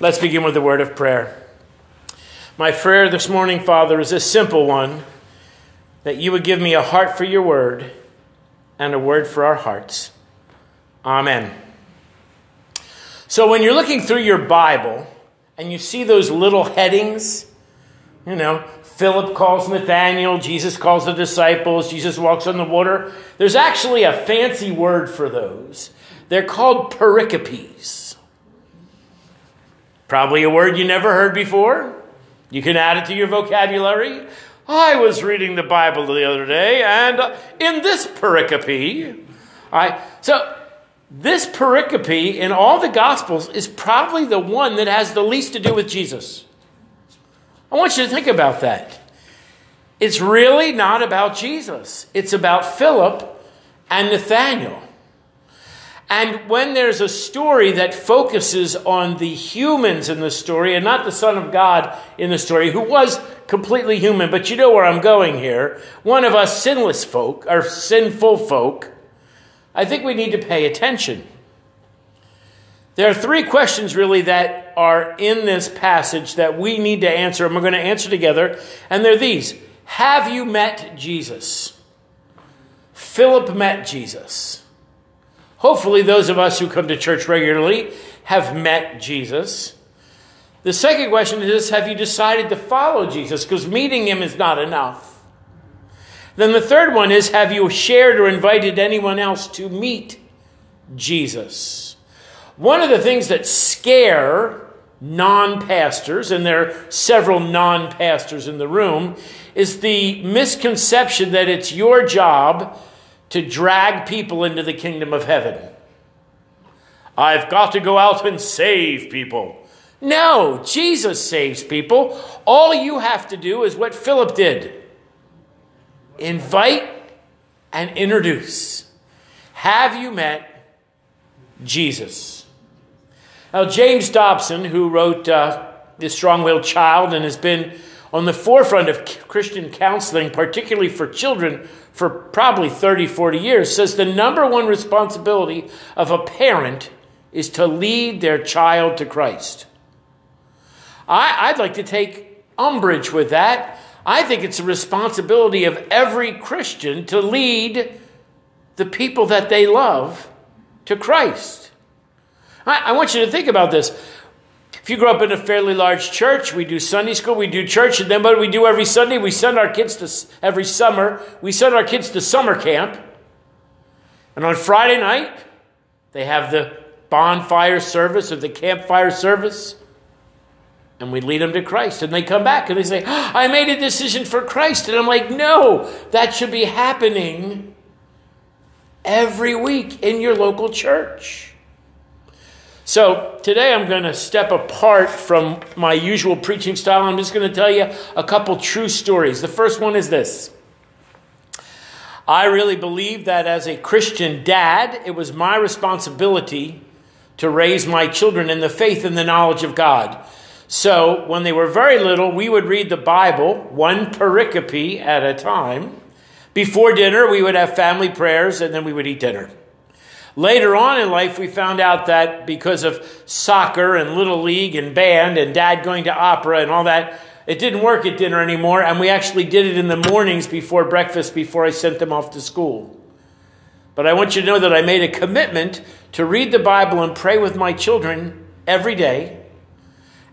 Let's begin with a word of prayer. My prayer this morning, Father, is a simple one that you would give me a heart for your word and a word for our hearts. Amen. So, when you're looking through your Bible and you see those little headings, you know, Philip calls Nathanael, Jesus calls the disciples, Jesus walks on the water. There's actually a fancy word for those. They're called pericopes. Probably a word you never heard before. You can add it to your vocabulary. I was reading the Bible the other day, and in this pericope, I so this pericope in all the Gospels is probably the one that has the least to do with Jesus. I want you to think about that. It's really not about Jesus, it's about Philip and Nathanael. And when there's a story that focuses on the humans in the story and not the Son of God in the story, who was completely human, but you know where I'm going here, one of us sinless folk, or sinful folk, I think we need to pay attention. There are three questions really that are in this passage that we need to answer, and we're going to answer together. And they're these Have you met Jesus? Philip met Jesus. Hopefully, those of us who come to church regularly have met Jesus. The second question is Have you decided to follow Jesus? Because meeting him is not enough. Then the third one is Have you shared or invited anyone else to meet Jesus? One of the things that scare non pastors, and there are several non pastors in the room, is the misconception that it's your job to drag people into the kingdom of heaven. I've got to go out and save people. No, Jesus saves people. All you have to do is what Philip did invite and introduce. Have you met Jesus? Now, James Dobson, who wrote uh, The Strong Willed Child and has been on the forefront of Christian counseling, particularly for children, for probably 30, 40 years, says the number one responsibility of a parent is to lead their child to Christ. I, would like to take umbrage with that. I think it's a responsibility of every Christian to lead the people that they love to Christ. I, I want you to think about this. If you grow up in a fairly large church, we do Sunday school, we do church, and then what do we do every Sunday? We send our kids to, every summer, we send our kids to summer camp. And on Friday night, they have the bonfire service or the campfire service. And we lead them to Christ. And they come back and they say, oh, I made a decision for Christ. And I'm like, no, that should be happening every week in your local church. So today I'm going to step apart from my usual preaching style. I'm just going to tell you a couple true stories. The first one is this. I really believe that as a Christian dad, it was my responsibility to raise my children in the faith and the knowledge of God. So when they were very little, we would read the Bible, one pericope at a time. Before dinner, we would have family prayers, and then we would eat dinner. Later on in life, we found out that because of soccer and little league and band and dad going to opera and all that, it didn't work at dinner anymore. And we actually did it in the mornings before breakfast before I sent them off to school. But I want you to know that I made a commitment to read the Bible and pray with my children every day.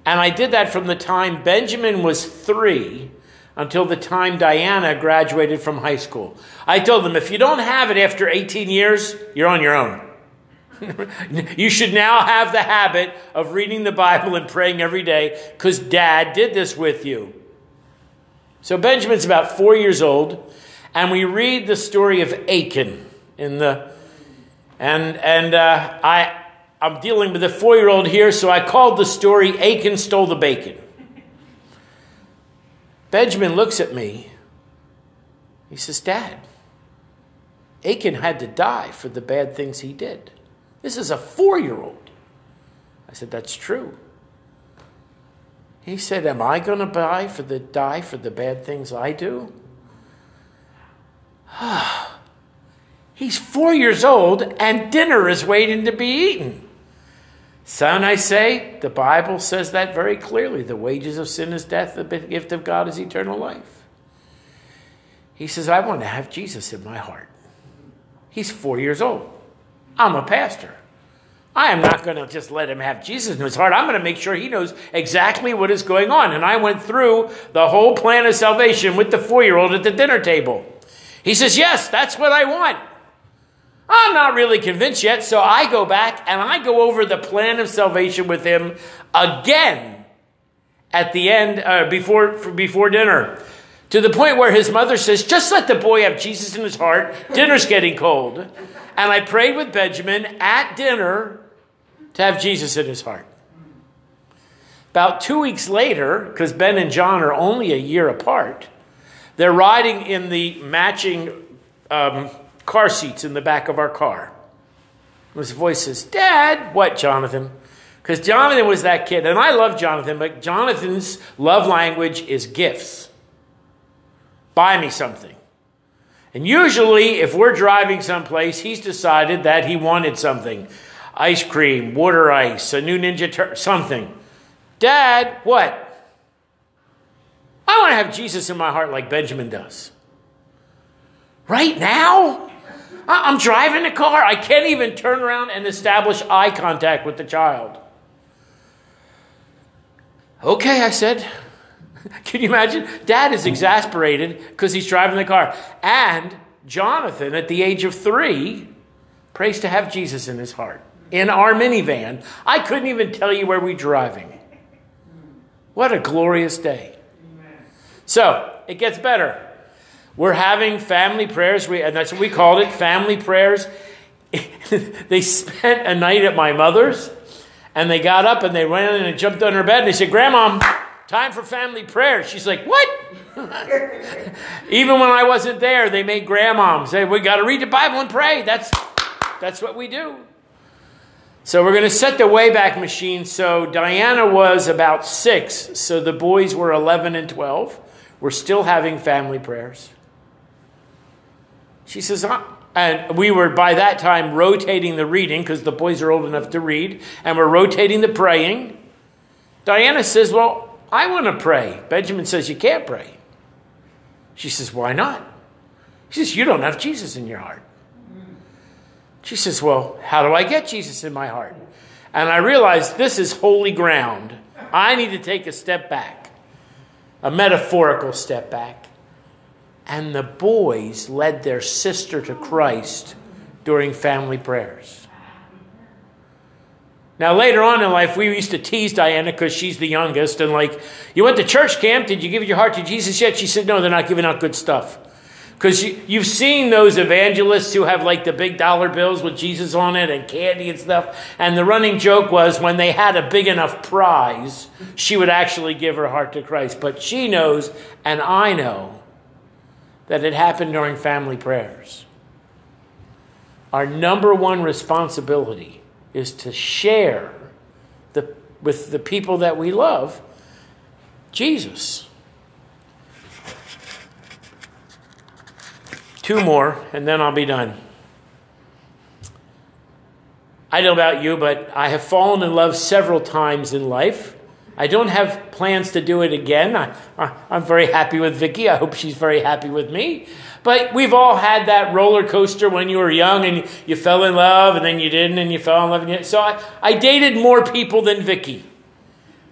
And I did that from the time Benjamin was three until the time Diana graduated from high school. I told them, if you don't have it after 18 years, you're on your own. you should now have the habit of reading the Bible and praying every day because dad did this with you. So Benjamin's about four years old, and we read the story of Achan in the and and uh, I I'm dealing with a four year old here, so I called the story Achan stole the bacon. Benjamin looks at me. He says, Dad, Achan had to die for the bad things he did. This is a four year old. I said, That's true. He said, Am I going to die for the die for the bad things I do? He's four years old and dinner is waiting to be eaten. Son, I say, the Bible says that very clearly. The wages of sin is death, the gift of God is eternal life. He says, I want to have Jesus in my heart. He's four years old. I'm a pastor. I am not going to just let him have Jesus in his heart. I'm going to make sure he knows exactly what is going on. And I went through the whole plan of salvation with the four year old at the dinner table. He says, Yes, that's what I want. I'm not really convinced yet, so I go back and I go over the plan of salvation with him again at the end, uh, before, before dinner. To the point where his mother says, Just let the boy have Jesus in his heart. Dinner's getting cold. And I prayed with Benjamin at dinner to have Jesus in his heart. About two weeks later, because Ben and John are only a year apart, they're riding in the matching um, car seats in the back of our car. His voice says, Dad, what, Jonathan? Because Jonathan was that kid, and I love Jonathan, but Jonathan's love language is gifts. Buy me something. And usually, if we're driving someplace, he's decided that he wanted something ice cream, water ice, a new Ninja Turtle, something. Dad, what? I want to have Jesus in my heart like Benjamin does. Right now? Uh, I'm driving the car. I can't even turn around and establish eye contact with the child. Okay, I said. Can you imagine? Dad is exasperated because he's driving the car. And Jonathan, at the age of three, prays to have Jesus in his heart in our minivan. I couldn't even tell you where we're driving. What a glorious day. So, it gets better. We're having family prayers, we, and that's what we called it family prayers. they spent a night at my mother's, and they got up and they ran in and jumped on her bed, and they said, Grandma, time for family prayers. She's like, What? Even when I wasn't there, they made grandmoms say, We got to read the Bible and pray. That's, that's what we do. So we're going to set the Wayback Machine. So Diana was about six, so the boys were 11 and 12. We're still having family prayers. She says, ah. and we were by that time rotating the reading because the boys are old enough to read, and we're rotating the praying. Diana says, Well, I want to pray. Benjamin says, You can't pray. She says, Why not? She says, You don't have Jesus in your heart. She says, Well, how do I get Jesus in my heart? And I realized this is holy ground. I need to take a step back, a metaphorical step back. And the boys led their sister to Christ during family prayers. Now, later on in life, we used to tease Diana because she's the youngest, and like, you went to church camp, did you give your heart to Jesus yet? She said, No, they're not giving out good stuff. Because you, you've seen those evangelists who have like the big dollar bills with Jesus on it and candy and stuff. And the running joke was when they had a big enough prize, she would actually give her heart to Christ. But she knows, and I know, that it happened during family prayers. Our number one responsibility is to share the, with the people that we love Jesus. Two more, and then I'll be done. I don't know about you, but I have fallen in love several times in life. I don't have plans to do it again. I, am very happy with Vicky. I hope she's very happy with me. But we've all had that roller coaster when you were young and you fell in love and then you didn't and you fell in love. And so I, I dated more people than Vicky.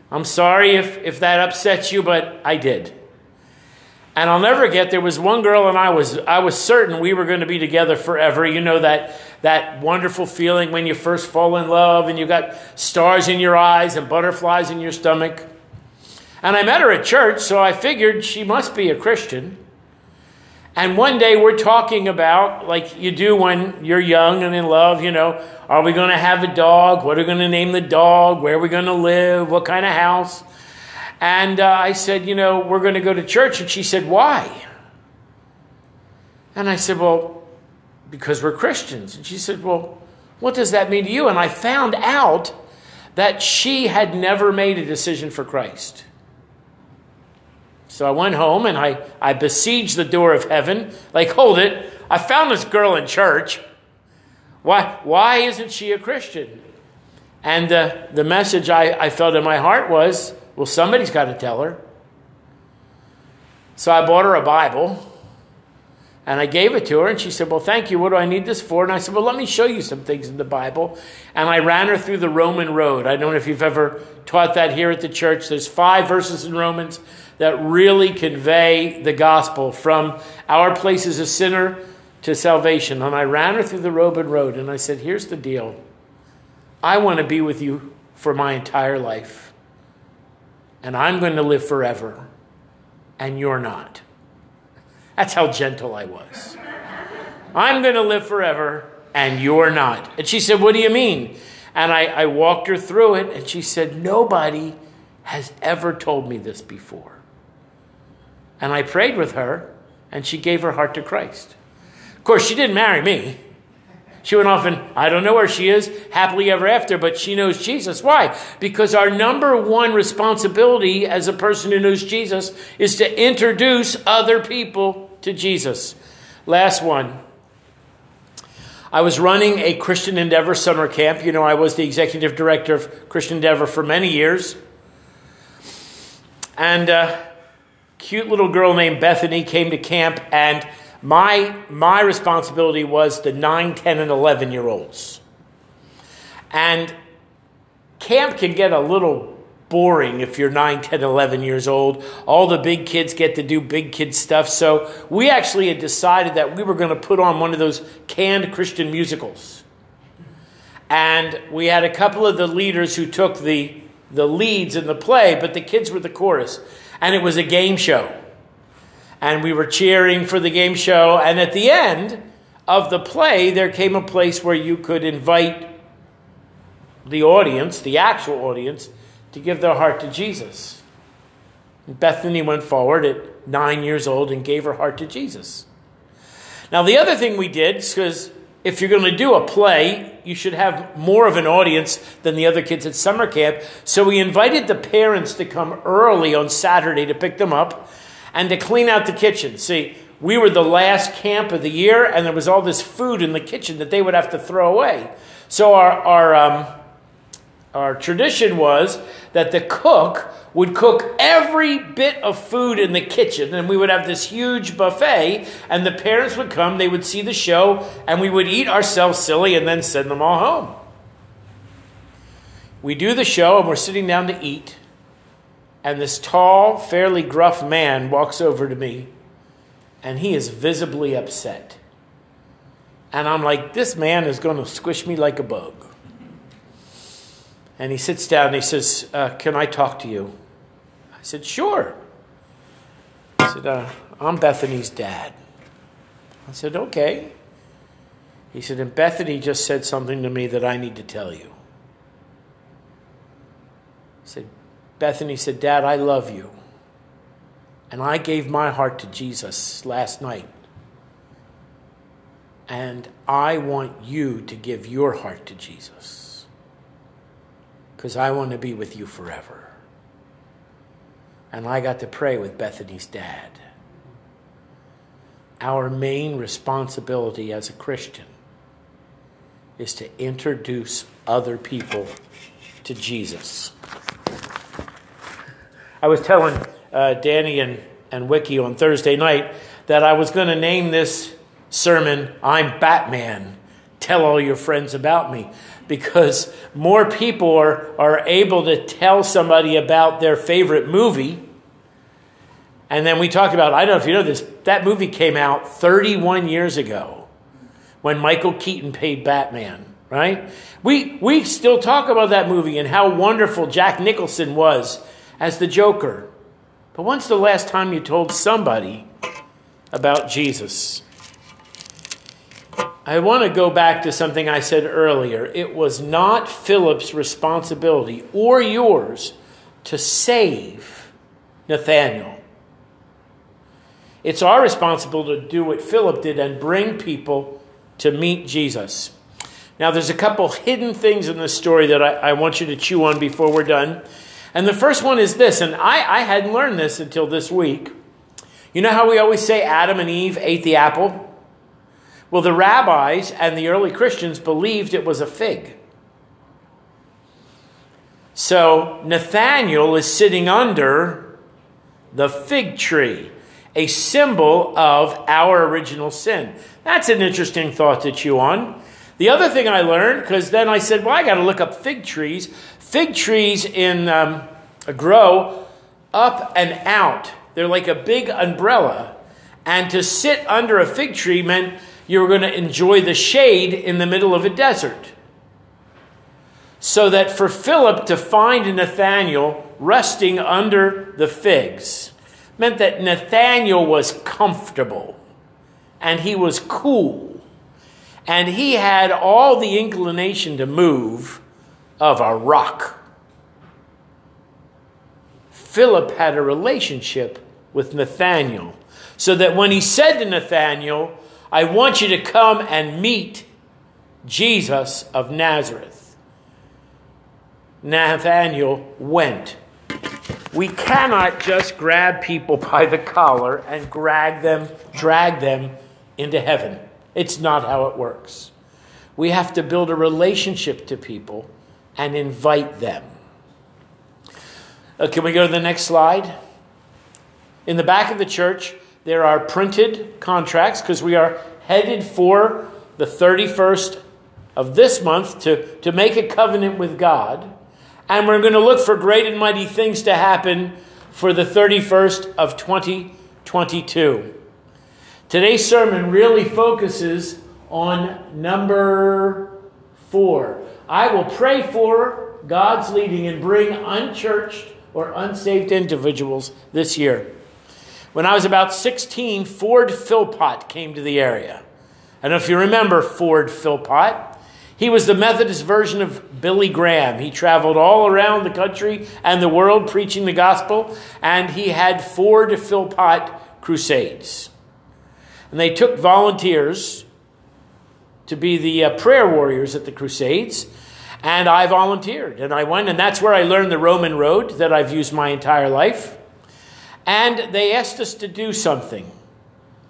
I'm sorry if, if that upsets you, but I did. And I'll never forget there was one girl and I was I was certain we were going to be together forever. You know that that wonderful feeling when you first fall in love and you got stars in your eyes and butterflies in your stomach. And I met her at church, so I figured she must be a Christian. And one day we're talking about, like you do when you're young and in love, you know, are we going to have a dog? What are we going to name the dog? Where are we going to live? What kind of house? And uh, I said, You know, we're going to go to church. And she said, Why? And I said, Well, because we're Christians. And she said, Well, what does that mean to you? And I found out that she had never made a decision for Christ. So I went home and I, I besieged the door of heaven. Like, hold it. I found this girl in church. Why, why isn't she a Christian? And uh, the message I, I felt in my heart was well, somebody's got to tell her. So I bought her a Bible and I gave it to her, and she said, Well, thank you. What do I need this for? And I said, Well, let me show you some things in the Bible. And I ran her through the Roman road. I don't know if you've ever taught that here at the church. There's five verses in Romans that really convey the gospel from our place as a sinner to salvation. And I ran her through the Roman road, and I said, Here's the deal I want to be with you for my entire life, and I'm going to live forever, and you're not. That's how gentle I was. I'm going to live forever and you're not. And she said, What do you mean? And I, I walked her through it and she said, Nobody has ever told me this before. And I prayed with her and she gave her heart to Christ. Of course, she didn't marry me. She went off and I don't know where she is, happily ever after, but she knows Jesus. Why? Because our number one responsibility as a person who knows Jesus is to introduce other people to Jesus. Last one. I was running a Christian Endeavor summer camp. You know, I was the executive director of Christian Endeavor for many years. And a cute little girl named Bethany came to camp, and my, my responsibility was the 9, 10, and 11 year olds. And camp can get a little boring if you're 9, 10, 11 years old. All the big kids get to do big kid stuff. So we actually had decided that we were going to put on one of those canned Christian musicals. And we had a couple of the leaders who took the, the leads in the play, but the kids were the chorus. And it was a game show. And we were cheering for the game show. And at the end of the play, there came a place where you could invite the audience, the actual audience, to give their heart to Jesus. Bethany went forward at nine years old and gave her heart to Jesus. Now, the other thing we did, because if you're going to do a play, you should have more of an audience than the other kids at summer camp. So we invited the parents to come early on Saturday to pick them up and to clean out the kitchen. See, we were the last camp of the year, and there was all this food in the kitchen that they would have to throw away. So our, our um, our tradition was that the cook would cook every bit of food in the kitchen, and we would have this huge buffet, and the parents would come, they would see the show, and we would eat ourselves silly and then send them all home. We do the show, and we're sitting down to eat, and this tall, fairly gruff man walks over to me, and he is visibly upset. And I'm like, this man is going to squish me like a bug. And he sits down and he says, uh, Can I talk to you? I said, Sure. He said, uh, I'm Bethany's dad. I said, Okay. He said, And Bethany just said something to me that I need to tell you. He said, Bethany said, Dad, I love you. And I gave my heart to Jesus last night. And I want you to give your heart to Jesus because I want to be with you forever. And I got to pray with Bethany's dad. Our main responsibility as a Christian is to introduce other people to Jesus. I was telling uh, Danny and, and Vicky on Thursday night that I was going to name this sermon, I'm Batman. Tell all your friends about me because more people are, are able to tell somebody about their favorite movie. And then we talked about, I don't know if you know this, that movie came out 31 years ago when Michael Keaton played Batman, right? We, we still talk about that movie and how wonderful Jack Nicholson was as the Joker. But when's the last time you told somebody about Jesus? I want to go back to something I said earlier. It was not Philip's responsibility or yours to save Nathanael. It's our responsibility to do what Philip did and bring people to meet Jesus. Now, there's a couple hidden things in this story that I, I want you to chew on before we're done. And the first one is this, and I, I hadn't learned this until this week. You know how we always say Adam and Eve ate the apple? Well, the rabbis and the early Christians believed it was a fig. So Nathanael is sitting under the fig tree, a symbol of our original sin. That's an interesting thought to chew on. The other thing I learned, because then I said, well, I got to look up fig trees. Fig trees in um, grow up and out. They're like a big umbrella. And to sit under a fig tree meant you were going to enjoy the shade in the middle of a desert. So that for Philip to find Nathanael resting under the figs meant that Nathanael was comfortable and he was cool and he had all the inclination to move of a rock. Philip had a relationship with Nathanael. So that when he said to Nathanael, I want you to come and meet Jesus of Nazareth, Nathanael went. We cannot just grab people by the collar and drag them, drag them into heaven. It's not how it works. We have to build a relationship to people and invite them. Uh, can we go to the next slide? In the back of the church, there are printed contracts because we are headed for the 31st of this month to, to make a covenant with God. And we're going to look for great and mighty things to happen for the 31st of 2022. Today's sermon really focuses on number four. I will pray for God's leading and bring unchurched or unsaved individuals this year. When I was about 16, Ford Philpot came to the area. I know if you remember Ford Philpot. He was the Methodist version of Billy Graham. He traveled all around the country and the world preaching the gospel, and he had Ford Philpot crusades. And they took volunteers to be the uh, prayer warriors at the crusades. And I volunteered and I went, and that's where I learned the Roman road that I've used my entire life. And they asked us to do something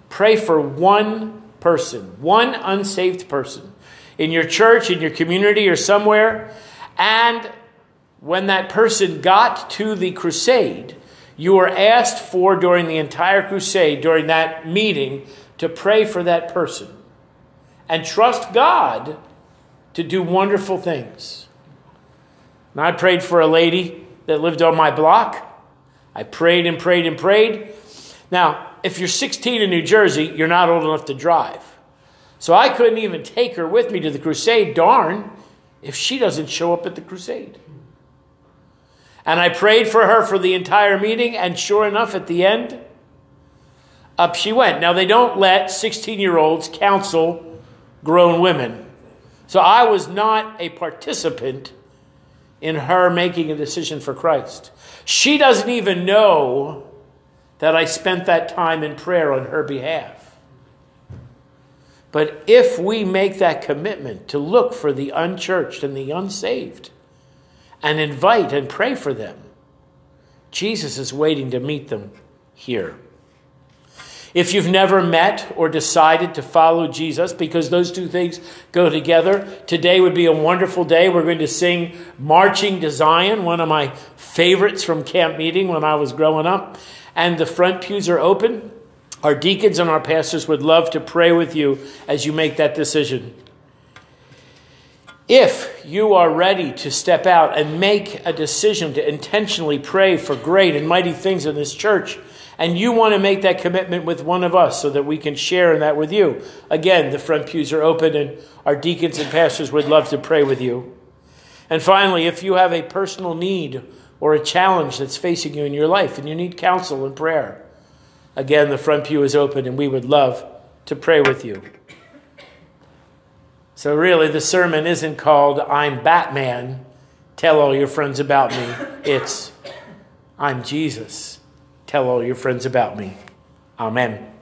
pray for one person, one unsaved person in your church, in your community, or somewhere. And when that person got to the crusade, you were asked for during the entire crusade, during that meeting, to pray for that person and trust God to do wonderful things. And I prayed for a lady that lived on my block. I prayed and prayed and prayed. Now, if you're 16 in New Jersey, you're not old enough to drive. So I couldn't even take her with me to the crusade. Darn, if she doesn't show up at the crusade. And I prayed for her for the entire meeting, and sure enough, at the end, up she went. Now, they don't let 16 year olds counsel grown women. So I was not a participant in her making a decision for Christ. She doesn't even know that I spent that time in prayer on her behalf. But if we make that commitment to look for the unchurched and the unsaved and invite and pray for them, Jesus is waiting to meet them here. If you've never met or decided to follow Jesus, because those two things go together, today would be a wonderful day. We're going to sing Marching to Zion, one of my favorites from camp meeting when I was growing up. And the front pews are open. Our deacons and our pastors would love to pray with you as you make that decision. If you are ready to step out and make a decision to intentionally pray for great and mighty things in this church, and you want to make that commitment with one of us so that we can share in that with you. Again, the front pews are open, and our deacons and pastors would love to pray with you. And finally, if you have a personal need or a challenge that's facing you in your life and you need counsel and prayer, again, the front pew is open, and we would love to pray with you. So, really, the sermon isn't called I'm Batman, tell all your friends about me. It's I'm Jesus. Tell all your friends about me. Amen.